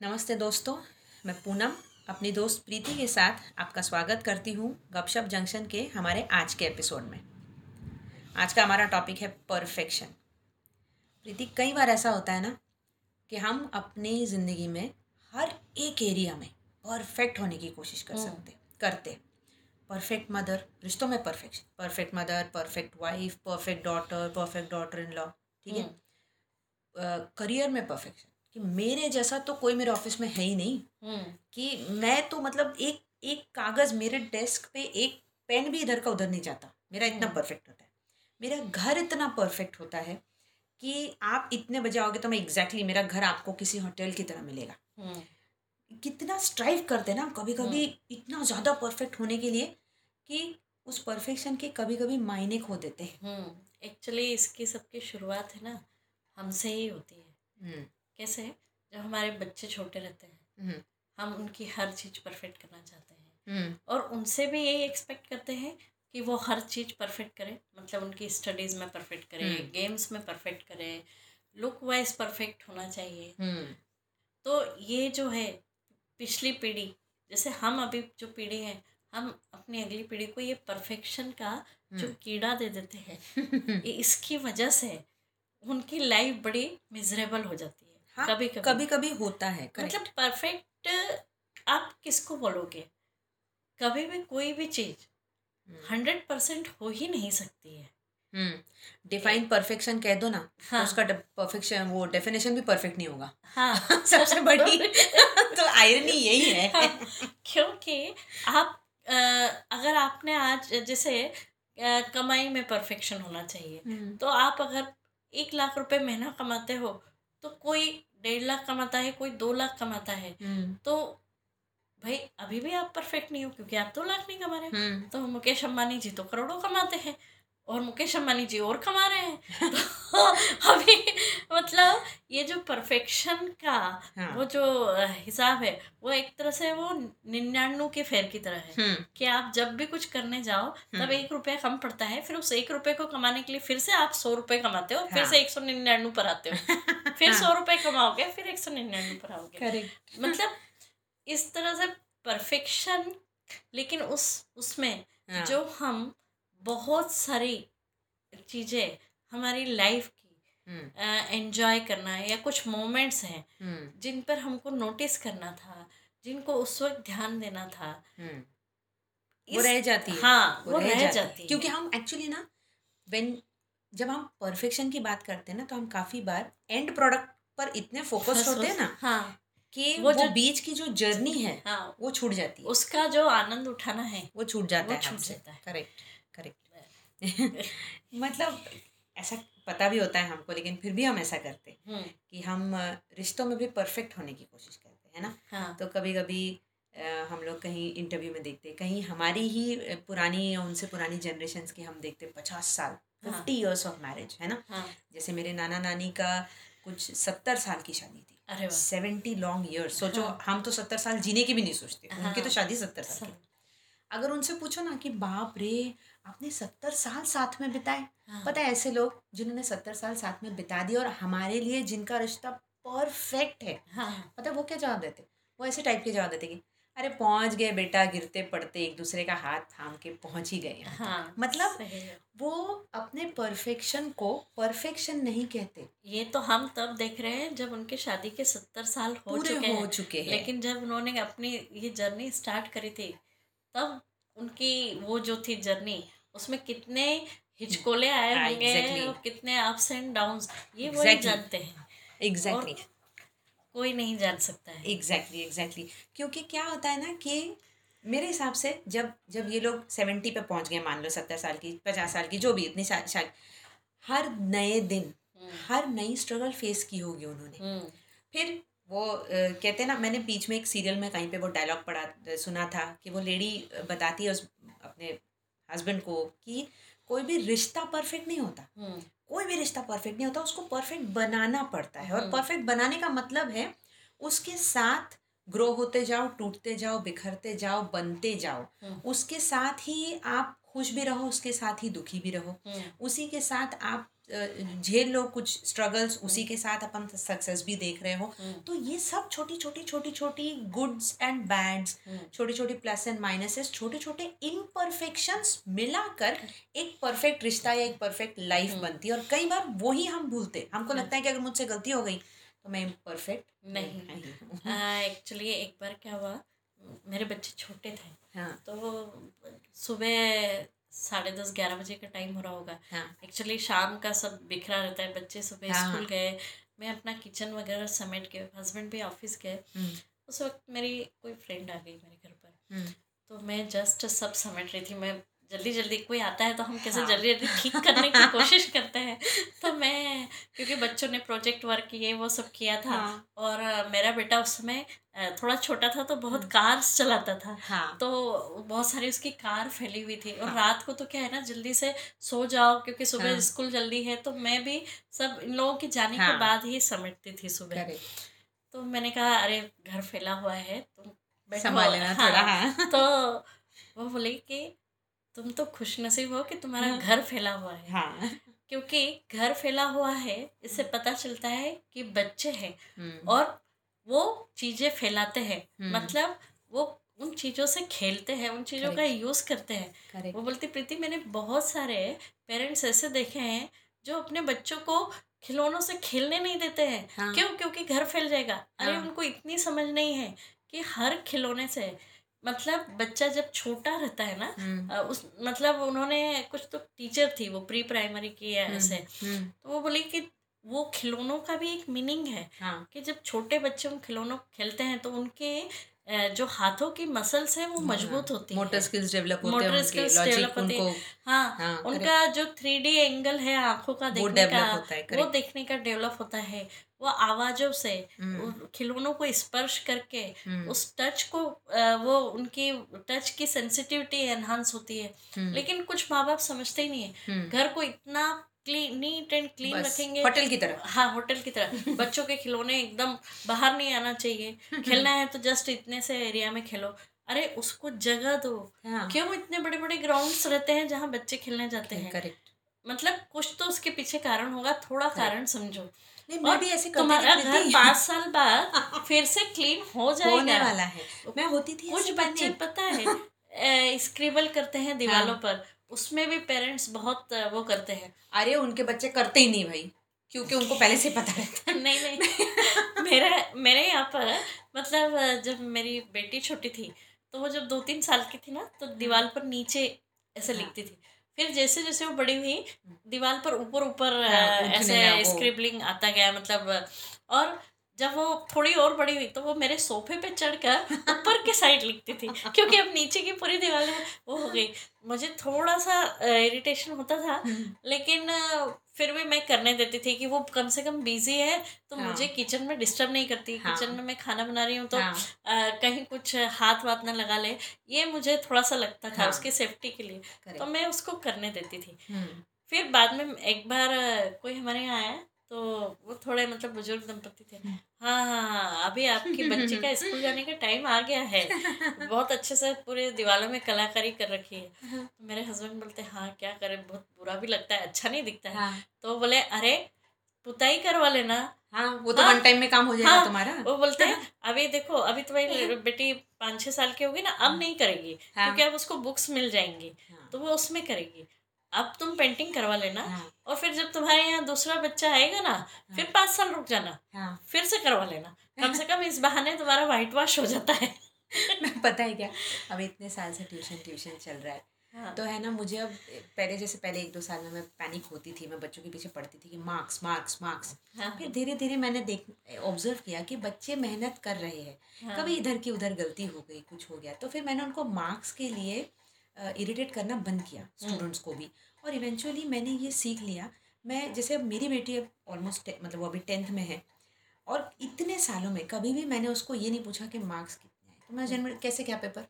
नमस्ते दोस्तों मैं पूनम अपनी दोस्त प्रीति के साथ आपका स्वागत करती हूँ गपशप जंक्शन के हमारे आज के एपिसोड में। आज का हमारा टॉपिक है परफेक्शन प्रीति कई बार ऐसा होता है ना कि हम अपनी ज़िंदगी में हर एक एरिया में परफेक्ट होने की कोशिश कर सकते करते। परफेक्ट मदर रिश्तों में perfection perfect mother perfect wife perfect daughter perfect daughter in law ठीक है करियर में परफेक्शन कि मेरे जैसा तो कोई मेरे ऑफ़िस में है ही नहीं। हम्म। कि मैं तो मतलब एक एक कागज़ मेरे डेस्क पे एक पेन भी इधर का उधर नहीं जाता। मेरा इतना परफेक्ट होता है। मेरा घर इतना परफेक्ट होता है कि आप इतने बजे आओगे तो मैं एग्जैक्टली मेरा घर आपको किसी होटल की तरह मिलेगा। हम्म। कितना स्ट्राइव करते हैं ना कभी कभी इतना ज़्यादा परफेक्ट होने के लिए कि उस परफेक्शन के कभी कभी मायने खो देते हैं। हम्म। एक्चुअली इसकी सबकी शुरुआत है ना हमसे ही होती है। हम्म, कैसे जब हमारे बच्चे छोटे रहते हैं हम्म, हम उनकी हर चीज़ परफेक्ट करना चाहते हैं। हम्म, और उनसे भी यही एक्सपेक्ट करते हैं कि वो हर चीज़ परफेक्ट करे। मतलब उनकी स्टडीज़ में परफेक्ट करे हम्म। गेम्स में परफेक्ट करे लुक वाइज परफेक्ट होना चाहिए। हम्म, तो ये जो है पिछली पीढ़ी जैसे हम अभी जो पीढ़ी है हम अपनी अगली पीढ़ी को ये परफेक्शन का जो हम्म। कीड़ा दे देते हैं इसकी वजह से उनकी लाइफ बड़ी मिजरेबल हो जाती है। हाँ, कभी कभी कभी कभी होता है correct. मतलब परफेक्ट आप किसको बोलोगे? कभी भी कोई भी चीज़ हंड्रेड परसेंट हो ही नहीं सकती है। हम्म डिफाइन परफेक्शन कह दो ना तो हाँ। उसका परफेक्शन वो डेफिनेशन भी परफेक्ट नहीं होगा। हाँ सबसे बड़ी तो आयरनी यही है। हाँ, क्योंकि आप अ, अगर आपने आज जैसे कमाई में परफेक्शन होना चाहिए हम्म, तो आप अगर एक लाख रुपए महीना कमाते हो तो कोई डेढ़ लाख कमाता है कोई दो लाख कमाता है। हम्म, तो भाई अभी भी आप परफेक्ट नहीं हो क्योंकि आप दो लाख नहीं कमा रहे हम्म, तो मुकेश अंबानी जी तो करोड़ों कमाते हैं और मुकेश अंबानी जी और कमा रहे हैं। तो अभी मतलब ये जो परफेक्शन का हाँ। वो जो हिसाब है वो एक तरह से वो निन्यानवे के फेर की तरह है। हम्म, कि आप जब भी कुछ करने जाओ तब एक रुपया कम पड़ता है फिर उस एक रुपये को कमाने के लिए फिर से आप सौ रुपये कमाते हो फिर हाँ। से एक सौ निन्यानवे पर आते हो। फिर सौ रुपए कमाओगे फिर एक सौ निन्यानवे पर आओगे. मतलब इस तरह से परफेक्शन लेकिन उस उसमें हाँ, जो हम बहुत सारी चीज़ें हमारी लाइफ की हम्म, एंजॉय करना है या कुछ मोमेंट्स हैं हम्म, जिन पर हमको नोटिस करना था जिनको उस वक्त ध्यान देना था हम्म, वो रह जाती है। हाँ वो वो रह जाती है। क्योंकि हम एक्चुअली ना व्हेन जब हम परफेक्शन की बात करते हैं ना तो हम काफ़ी बार एंड प्रोडक्ट पर इतने फोकस्ड होते हैं ना हाँ। कि वो वो, जो- बीच की जो जर्नी है हाँ। वो छूट जाती है। उसका जो आनंद उठाना है वो छूट जाता वो है छूट जाता है। करेक्ट करेक्ट मतलब ऐसा पता भी होता है हमको लेकिन फिर भी हम ऐसा करते हैं हम्म, कि हम रिश्तों में भी परफेक्ट होने की कोशिश करते हैं ना? हाँ। तो कभी कभी हम लोग कहीं इंटरव्यू में देखते हैं कहीं हमारी ही पुरानी या उनसे पुरानी जनरेशन की हम देखते पचास साल। फिफ्टी ईयर्स ऑफ़ मैरिज है ना? हाँ। जैसे मेरे नाना नानी का कुछ सत्तर साल की शादी थी। सेवेंटी लॉन्ग ईयर्स सोचो हाँ। हम तो सत्तर साल जीने की भी नहीं सोचते। उनकी तो हाँ। शादी सत्तर साल की। अगर उनसे पूछो ना कि बाप रे आपने सत्तर साल साथ में बिताए। हाँ, पता है ऐसे लोग जिन्होंने सत्तर साल साथ में बिता दिए और हमारे लिए जिनका रिश्ता परफेक्ट है। हाँ। पता है वो क्या जवाब देते? वो ऐसे टाइप के जवाब देते कि अरे पहुँच गए बेटा गिरते पड़ते एक दूसरे का हाथ थाम के पहुँच ही गए हाँ मतलब वो अपने परफेक्शन को परफेक्शन नहीं कहते। ये तो हम तब देख रहे हैं जब उनके शादी के सत्तर साल हो पूरे चुके हो हैं। चुके हैं। लेकिन जब उन्होंने अपनी ये जर्नी स्टार्ट करी थी तब उनकी वो जो थी जर्नी उसमें कितने हिचकोले आए होंगे exactly. कितने अप्स एंड डाउन्स ये वही Exactly. जानते हैं। एग्जैक्टली कोई नहीं जान सकता है। Exactly exactly, exactly exactly. क्योंकि क्या होता है ना कि मेरे हिसाब से जब जब ये लोग सेवेंटी पे पहुँच गए मान लो सत्तर साल की पचास साल की जो भी इतनी साल साल हर नए दिन हर नई स्ट्रगल फेस की होगी उन्होंने। हम्म, फिर वो कहते हैं ना मैंने बीच में एक सीरियल में कहीं पे वो डायलॉग पढ़ा सुना था कि वो लेडी बताती है उस अपने हस्बैंड को कि कोई भी रिश्ता परफेक्ट नहीं होता। हम्म, कोई भी रिश्ता परफेक्ट नहीं होता उसको परफेक्ट बनाना पड़ता है। और हम्म। परफेक्ट बनाने का मतलब है उसके साथ ग्रो होते जाओ टूटते जाओ बिखरते जाओ बनते जाओ। हम्म। उसके साथ ही आप खुश भी रहो उसके साथ ही दुखी भी रहो। हम्म, उसी के साथ आप झेल लो कुछ स्ट्रगल्स उसी के साथ अपन सक्सेस भी देख रहे हो। हम्म, तो ये सब छोटी छोटी छोटी छोटी गुड्स एंड बैड्स हम्म, छोटी छोटी प्लस एंड माइनसेस छोटे छोटे इम्परफेक्शंस मिलाकर एक परफेक्ट रिश्ता या एक परफेक्ट लाइफ हम्म। बनती है। और कई बार वही हम भूलते हैं। हमको हाँ। लगता है कि अगर मुझसे गलती हो गई तो मैं परफेक्ट नहीं। एक्चुअली एक बार क्या हुआ मेरे बच्चे छोटे थे। हाँ। तो सुबह साढ़े दस ग्यारह बजे का टाइम हो रहा होगा। एक्चुअली हाँ शाम का सब बिखरा रहता है बच्चे सुबह हाँ। स्कूल गए मैं अपना किचन वगैरह समेट के हस्बैंड भी ऑफ़िस गए। हम्म, उस वक्त मेरी कोई फ्रेंड आ गई मेरे घर पर। हम्म, तो मैं जस्ट सब समेट रही थी मैं जल्दी जल्दी कोई आता है तो हम कैसे हाँ। जल्दी जल्दी ठीक करने की कोशिश करते हैं तो मैं क्योंकि बच्चों ने प्रोजेक्ट वर्क ये वो सब किया था हाँ और मेरा बेटा उस समय थोड़ा छोटा था तो बहुत हम्म। कार्स चलाता था हाँ तो बहुत सारी उसकी कार फैली हुई थी और हाँ। रात को तो क्या है ना जल्दी से सो जाओ क्योंकि सुबह हाँ। स्कूल जल्दी है तो मैं भी सब इन लोगों के जाने के हाँ। बाद ही समेटती थी सुबह तो मैंने कहा अरे घर फैला हुआ है तुम बैठो संभाल लेना थोड़ा हाँ तो वो बोले कि तुम तो खुश नसीब हो कि तुम्हारा हाँ। घर फैला हुआ है। हाँ। क्योंकि घर फैला हुआ है इससे पता चलता है कि बच्चे हैं हम्म, और वो चीज़ें फैलाते हैं। हम्म। मतलब वो उन चीज़ों से खेलते हैं उन चीज़ों का यूज़ करते हैं। वो बोलती प्रीति मैंने बहुत सारे पेरेंट्स ऐसे देखे हैं जो अपने बच्चों को खिलौनों से खेलने नहीं देते हैं। हाँ। क्यों? क्योंकि घर फैल जाएगा। अरे हाँ। उनको इतनी समझ नहीं है कि हर खिलौने से मतलब बच्चा जब छोटा रहता है ना हम्म, उस मतलब उन्होंने कुछ तो टीचर थी वो प्री प्राइमरी की है ऐसे। हम्म, तो वो बोली कि वो खिलौनों का भी एक मीनिंग है हाँ। कि जब छोटे बच्चे उन खिलौनों खेलते हैं तो उनके जो हाथों की मसल्स है वो मज़बूत होती है। मोटर स्किल्स डेवलप होते हैं मोटर लॉजिक develop होते हैं। उनको हाँ हाँ उनका जो थ्री डी एंगल है आँखों का देखने का वो देखने का डेवलप होता है। वो आवाजों से हम्म, खिलौनों को स्पर्श करके हम्म, उस टच को वो उनकी टच की सेंसिटिविटी एनहांस होती है। हम्म, लेकिन कुछ माँ बाप समझते ही नहीं है। घर को इतना क्लीन नीट एंड क्लीन रखेंगे होटल की तरह। हाँ होटल की तरह। बच्चों के खिलौने एकदम बाहर नहीं आना चाहिए। खेलना है तो जस्ट इतने से एरिया में खेलो। अरे उसको जगह दो। हाँ। क्यों इतने बड़े बड़े ग्राउंड्स रहते हैं जहाँ बच्चे खेलने जाते हैं? करेक्ट मतलब कुछ तो उसके पीछे कारण होगा थोड़ा कारण समझो। नहीं मैं भी ऐसे तुम्हारा घर। पाँच साल बाद फिर से क्लीन हो होने वाला है। मैं होती थी कुछ बच्चे पता है स्क्रिबल करते हैं दीवारों हाँ। पर। उसमें भी पेरेंट्स बहुत वो करते हैं। अरे उनके बच्चे करते ही नहीं भाई क्योंकि उनको पहले से पता रहता है। नहीं नहीं। मेरा मेरे यहाँ पर मतलब जब मेरी बेटी छोटी थी तो वो जब दो तीन साल की थी ना तो दीवार पर नीचे ऐसे हाँ। लिखती थी। फिर जैसे जैसे वो बड़ी हुई दीवार पर ऊपर ऊपर हाँ, ऐसे स्क्रिपलिंग स्क्रिबलिंग आता गया मतलब और जब वो थोड़ी और बड़ी हुई तो वो मेरे सोफे पे चढ़कर ऊपर के साइड लिखती थी क्योंकि अब नीचे की पूरी दीवार वो हो गई। मुझे थोड़ा सा इरिटेशन होता था लेकिन फिर भी मैं करने देती थी कि वो कम से कम बिज़ी है तो हाँ। मुझे किचन में डिस्टर्ब नहीं करती। हाँ। किचन में मैं खाना बना रही हूँ तो हाँ, अ, कहीं कुछ हाथ वाथ ना लगा ले ये मुझे थोड़ा सा लगता था हाँ। उसकी सेफ्टी के लिए। तो मैं उसको करने देती थी। हम्म, फिर बाद में एक बार कोई हमारे यहाँ आया तो वो थोड़े मतलब बुज़ुर्ग दंपति थे। हम्म। हाँ हाँ हाँ अभी आपकी बच्ची का स्कूल जाने का टाइम आ गया है। बहुत अच्छे से पूरे दीवारों में कलाकारी कर रखी है। तो मेरे हस्बैंड बोलते हैं हाँ क्या करें? बहुत बुरा भी लगता है अच्छा नहीं दिखता है। हाँ। तो बोले अरे पुताई करवा लेना। हाँ वो तो हाँ। टाइम में काम हो जाएगा हाँ, तुम्हारा। वो बोलते हैं। अभी देखो अभी तुम्हारी बेटी पाँच छः साल की होगी ना अब नहीं करेगी हाँ, क्योंकि अब उसको बुक्स मिल जाएँगी। हाँ, तो वो उसमें करेगी। अब तुम पेंटिंग करवा लेना हाँ, और फिर जब तुम्हारे यहाँ दूसरा बच्चा आएगा ना फिर पाँच साल रुक जाना हाँ। फिर से करवा लेना। कम से कम इस बहाने तुम्हारा वाइट वॉश हो जाता है। पता है क्या? अब इतने साल से ट्यूशन ट्यूशन चल रहा है। हाँ, तो है ना मुझे अब पहले जैसे पहले एक दो साल में मैं पैनिक होती थी मैं बच्चों के पीछे पढ़ती थी कि मार्क्स मार्क्स मार्क्स हाँ, फिर धीरे धीरे मैंने देख ऑब्ज़र्व किया कि बच्चे मेहनत कर रहे हैं। हाँ, कभी इधर की उधर गलती हो गई कुछ हो गया। तो फिर मैंने उनको मार्क्स के लिए इरिटेट करना बंद किया स्टूडेंट्स को भी। और इवेंचुअली मैंने ये सीख लिया। मैं जैसे अब मेरी बेटी अब ऑलमोस्ट मतलब वो अभी टेंथ में है। और इतने सालों में कभी भी मैंने उसको ये नहीं पूछा कि मार्क्स कितने आए। तो मैं जनरल कैसे क्या पेपर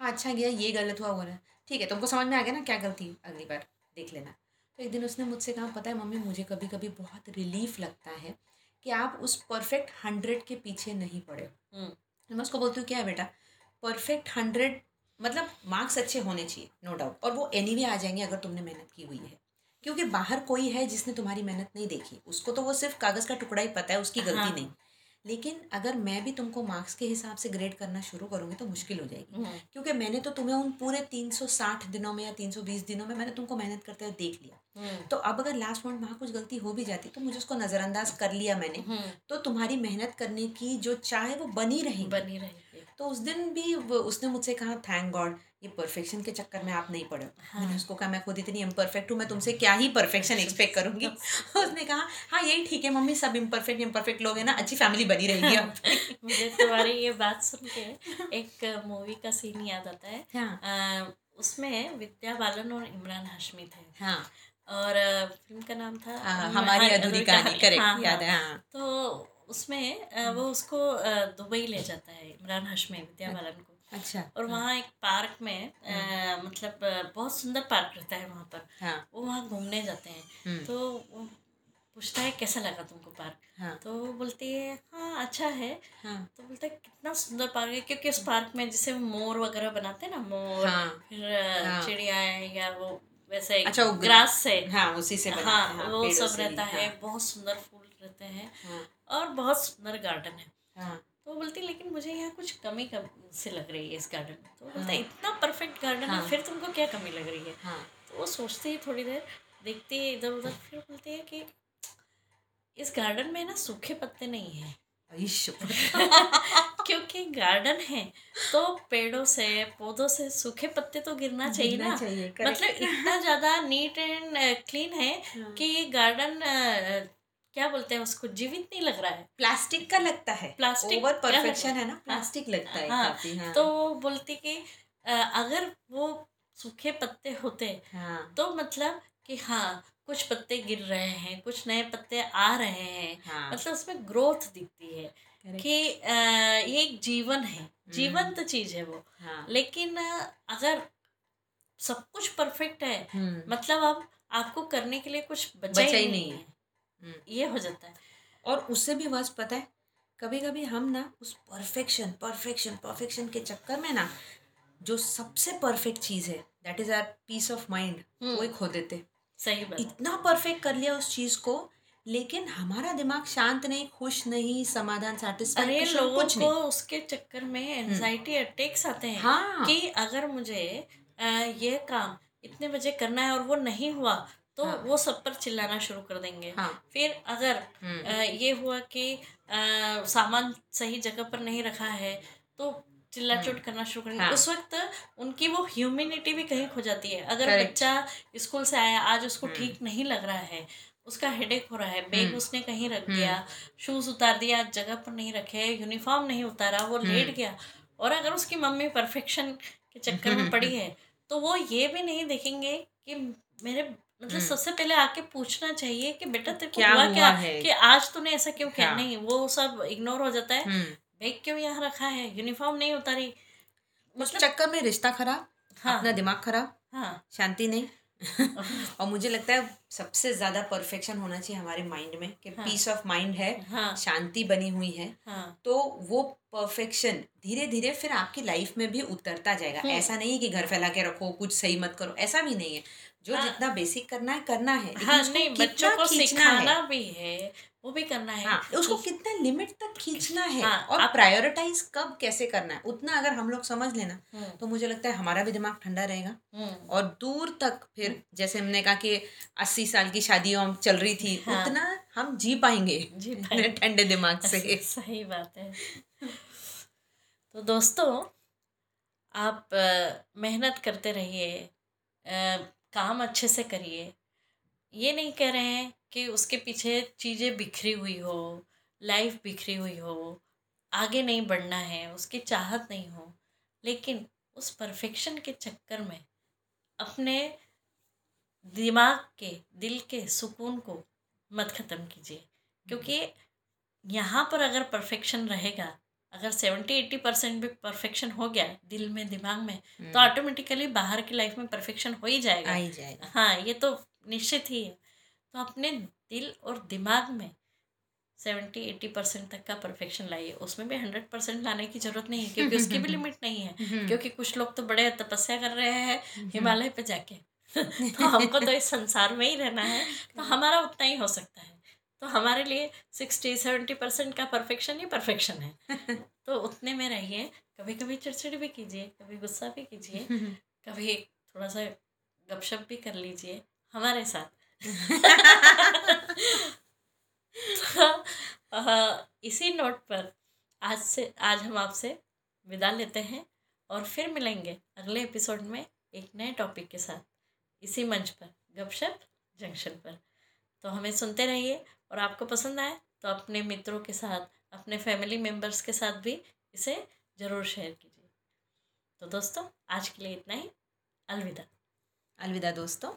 हाँ अच्छा गया ये गलत हुआ वो ना ठीक है तुमको समझ में आ गया ना क्या गलती अगली बार देख लेना। तो एक दिन उसने मुझसे कहा पता है मम्मी मुझे कभी कभी बहुत रिलीफ लगता है कि आप उस परफेक्ट हंड्रेड के पीछे नहीं पड़े हो। हम्म, तो मैं उसको बोलती हूँ क्या है बेटा? परफेक्ट हंड्रेड मतलब मार्क्स अच्छे होने चाहिए नो डाउट और वो एनी आ जाएँगे अगर तुमने मेहनत की हुई है। क्योंकि बाहर कोई है जिसने तुम्हारी मेहनत नहीं देखी। उसको तो वो सिर्फ़ कागज़ का टुकड़ा ही पता है उसकी गलती हाँ। नहीं। लेकिन अगर मैं भी तुमको मार्क्स के हिसाब से ग्रेड करना शुरू करूँगी तो मुश्किल हो जाएगी। हम्म, क्योंकि मैंने तो तुम्हें उन पूरे 360 दिनों में या 320 दिनों में मैंने तुमको मेहनत करते हुए देख लिया। हम्म, तो अब अगर लास्ट मोमेंट वहाँ कुछ गलती हो भी जाती तो मुझे उसको नज़रअंदाज कर लिया मैंने। हम्म, तो तुम्हारी मेहनत करने की जो चाह है वो बनी रहेगी। बनी रहेगी। तो उस दिन भी उसने मुझसे कहा थैंक गॉड ये परफेक्शन के चक्कर में आप नहीं पड़े हाँ। मैंने उसको कहा मैं खुद इतनी इम्परफेक्ट हूँ मैं तुमसे क्या ही परफेक्शन एक्सपेक्ट करूँगी? उसने कहा हाँ यही ठीक है मम्मी सब इम्परफेक्ट इम्परफेक्ट लोग हैं ना अच्छी फैमिली बनी रहेगी अब. मुझे तुम्हारी ये बात सुन के एक मूवी का सीन याद आता है। हाँ। अ, उसमें विद्या बालन और इमरान हाशमी थे। हाँ। और फ़िल्म का नाम था हाँ, हमारी अधूरी कहानी करेक्ट हाँ। याद है हाँ। तो उसमें वो उसको दुबई ले जाता है इमरान हाशमी विद्या बालन को। अच्छा और वहाँ एक पार्क में अ, मतलब बहुत सुंदर पार्क रहता है वहाँ पर। हाँ। वो वहाँ घूमने जाते हैं। हम्म, तो पूछता है कैसा लगा तुमको पार्क? हाँ। तो वो बोलती है हाँ अच्छा है। हाँ। तो बोलता है कितना सुंदर पार्क है। क्योंकि उस पार्क में जैसे मोर वगैरह बनाते हैं ना मोर हाँ, फिर हाँ। चिड़िया या वो वैसे अच्छा, ग्रास से हाँ उसी से बनाते हाँ वो सब रहता है हाँ, बहुत सुंदर फूल रहते हैं। हाँ। और बहुत सुंदर गार्डन है। हाँ। तो वो बोलती लेकिन मुझे यहाँ कुछ कमी कम से लग रही है इस गार्डन में। तो बोलता है। इतना परफेक्ट गार्डन हाँ। है। फिर तुमको क्या कमी लग रही है? हाँ। तो वो सोचती है थोड़ी देर देखती है इधर उधर फिर बोलती है कि इस गार्डन में ना सूखे पत्ते नहीं हैं। ईश, क्योंकि गार्डन है तो पेड़ों से पौधों से सूखे पत्ते तो गिरना चाहिए गिरना ना। चाहिए, मतलब इतना ज़्यादा नीट एंड क्लीन है हाँ। कि गार्डन क्या बोलते हैं उसको? जीवित नहीं लग रहा है। प्लास्टिक का लगता है। प्लास्टिक ओवर परफेक्शन है ना? प्लास्टिक लगता है हाँ, काफ़ी हाँ। तो वो बोलती कि अगर वो सूखे पत्ते होते हाँ। तो मतलब कि हाँ कुछ पत्ते गिर रहे हैं कुछ नए पत्ते आ रहे हैं। हाँ। मतलब उसमें ग्रोथ दिखती है correct. कि अ, ये एक जीवन है। जीवंत चीज़ है वो। हाँ। लेकिन अगर सब कुछ परफेक्ट है हम्म, मतलब अब आपको करने के लिए कुछ बचा बचा ही ही नहीं है। है। हम्म। ये हो जाता है। और उससे भी वर्ष पता है कभी कभी हम ना उस परफेक्शन परफेक्शन परफेक्शन के चक्कर में ना जो सबसे परफेक्ट चीज़ है that is our peace of mind hmm. वो खो देते सही बात। इतना परफेक्ट कर लिया उस चीज़ को लेकिन हमारा दिमाग शांत नहीं खुश नहीं समाधान अरे लोगों कुछ को नहीं उसके चक्कर में एनजाइटी अटैक्स आते हैं हाँ। कि अगर मुझे ये काम इतने बजे करना है और वो नहीं हुआ तो हाँ। वो सब पर चिल्लाना शुरू कर देंगे हाँ फिर अगर हम्म, अ, ये हुआ कि सामान सही जगह पर नहीं रखा है तो चिल्ला चोट करना शुरू करेंगे हाँ। उस वक्त उनकी वो ह्यूमिनिटी भी कहीं खो जाती है अगर Correct. बच्चा स्कूल से आया आज उसको हम्म। ठीक नहीं लग रहा है उसका हेडेक हो रहा है बैग हम्म। उसने कहीं रख हम्म। दिया शूज़ उतार दिया जगह पर नहीं रखे यूनिफॉर्म नहीं उतारा वो लेट हम्म। गया और अगर उसकी मम्मी परफेक्शन के चक्कर में पड़ी है तो वो ये भी नहीं देखेंगे कि मेरे मतलब हम्म। सबसे पहले आके पूछना चाहिए कि बेटा तेरे को क्या हुआ हुआ क्या है? कि आज तूने ऐसा क्यों किया? हाँ। नहीं वो सब इग्नोर हो जाता है। हम्म, बैग क्यों यहाँ रखा है? यूनिफॉर्म नहीं उतारी। उस मतलब चक्कर में रिश्ता खराब हाँ। अपना दिमाग खराब हाँ। शांति नहीं। और मुझे लगता है सबसे ज़्यादा परफेक्शन होना चाहिए हमारे माइंड में कि हाँ। पीस ऑफ़ माइंड है हाँ। शांति बनी हुई है। हाँ। तो वो परफेक्शन धीरे धीरे फिर आपकी लाइफ में भी उतरता जाएगा। हम्म। ऐसा नहीं कि घर फैला के रखो कुछ सही मत करो ऐसा भी नहीं है। जो हाँ। जितना बेसिक करना है करना है हाँ नहीं बच्चों को सिखाना है। भी है वो भी करना है। हाँ उसको कितना लिमिट तक खींचना है हाँ, और प्रायोरिटाइज कब कैसे करना है उतना अगर हम लोग समझ लेना हम्म, तो मुझे लगता है हमारा भी दिमाग ठंडा रहेगा। हम्म, और दूर तक फिर जैसे हमने कहा कि अस्सी साल की शादियों चल रही थी हाँ। उतना हम जी पाएँगे ठंडे दिमाग से। सही बात है। तो दोस्तों आप मेहनत करते रहिए काम अच्छे से करिए। ये नहीं कह रहे हैं कि उसके पीछे चीज़ें बिखरी हुई हो लाइफ बिखरी हुई हो, आगे नहीं बढ़ना है, उसकी चाहत नहीं हो। लेकिन उस परफेक्शन के चक्कर में अपने दिमाग के, दिल के सुकून को मत ख़त्म कीजिए। क्योंकि यहाँ पर अगर परफेक्शन रहेगा अगर सेवेंटी एट्टी परसेंट भी परफेक्शन हो गया दिल में दिमाग में तो ऑटोमेटिकली बाहर की लाइफ में परफेक्शन हो ही जाएगा। ही जाएगा। हाँ ये तो निश्चित ही है। तो अपने दिल और दिमाग में सेवेंटी एट्टी परसेंट तक का परफेक्शन लाइए। उसमें भी हंड्रेड परसेंट लाने की ज़रूरत नहीं है क्योंकि उसकी भी लिमिट नहीं है। हम्म, क्योंकि कुछ लोग तो बड़े तपस्या कर रहे हैं हिमालय पे जाके। तो हमको तो इस संसार में ही रहना है। तो हमारा उतना ही हो सकता है। तो हमारे लिए सिक्सटी सेवेंटी परसेंट का परफेक्शन ही परफेक्शन है। तो उतने में रहिए कभी कभी चिड़चिड़ भी कीजिए कभी गुस्सा भी कीजिए कभी थोड़ा सा गपशप भी कर लीजिए हमारे साथ। तो, इसी नोट पर आज से आज हम आपसे विदा लेते हैं और फिर मिलेंगे अगले एपिसोड में एक नए टॉपिक के साथ। इसी मंच पर गपशप जंक्शन पर। तो हमें सुनते रहिए और आपको पसंद आए तो अपने मित्रों के साथ, अपने फैमिली मेंबर्स के साथ भी इसे ज़रूर शेयर कीजिए। तो दोस्तों, आज के लिए इतना ही। अलविदा। अलविदा दोस्तों।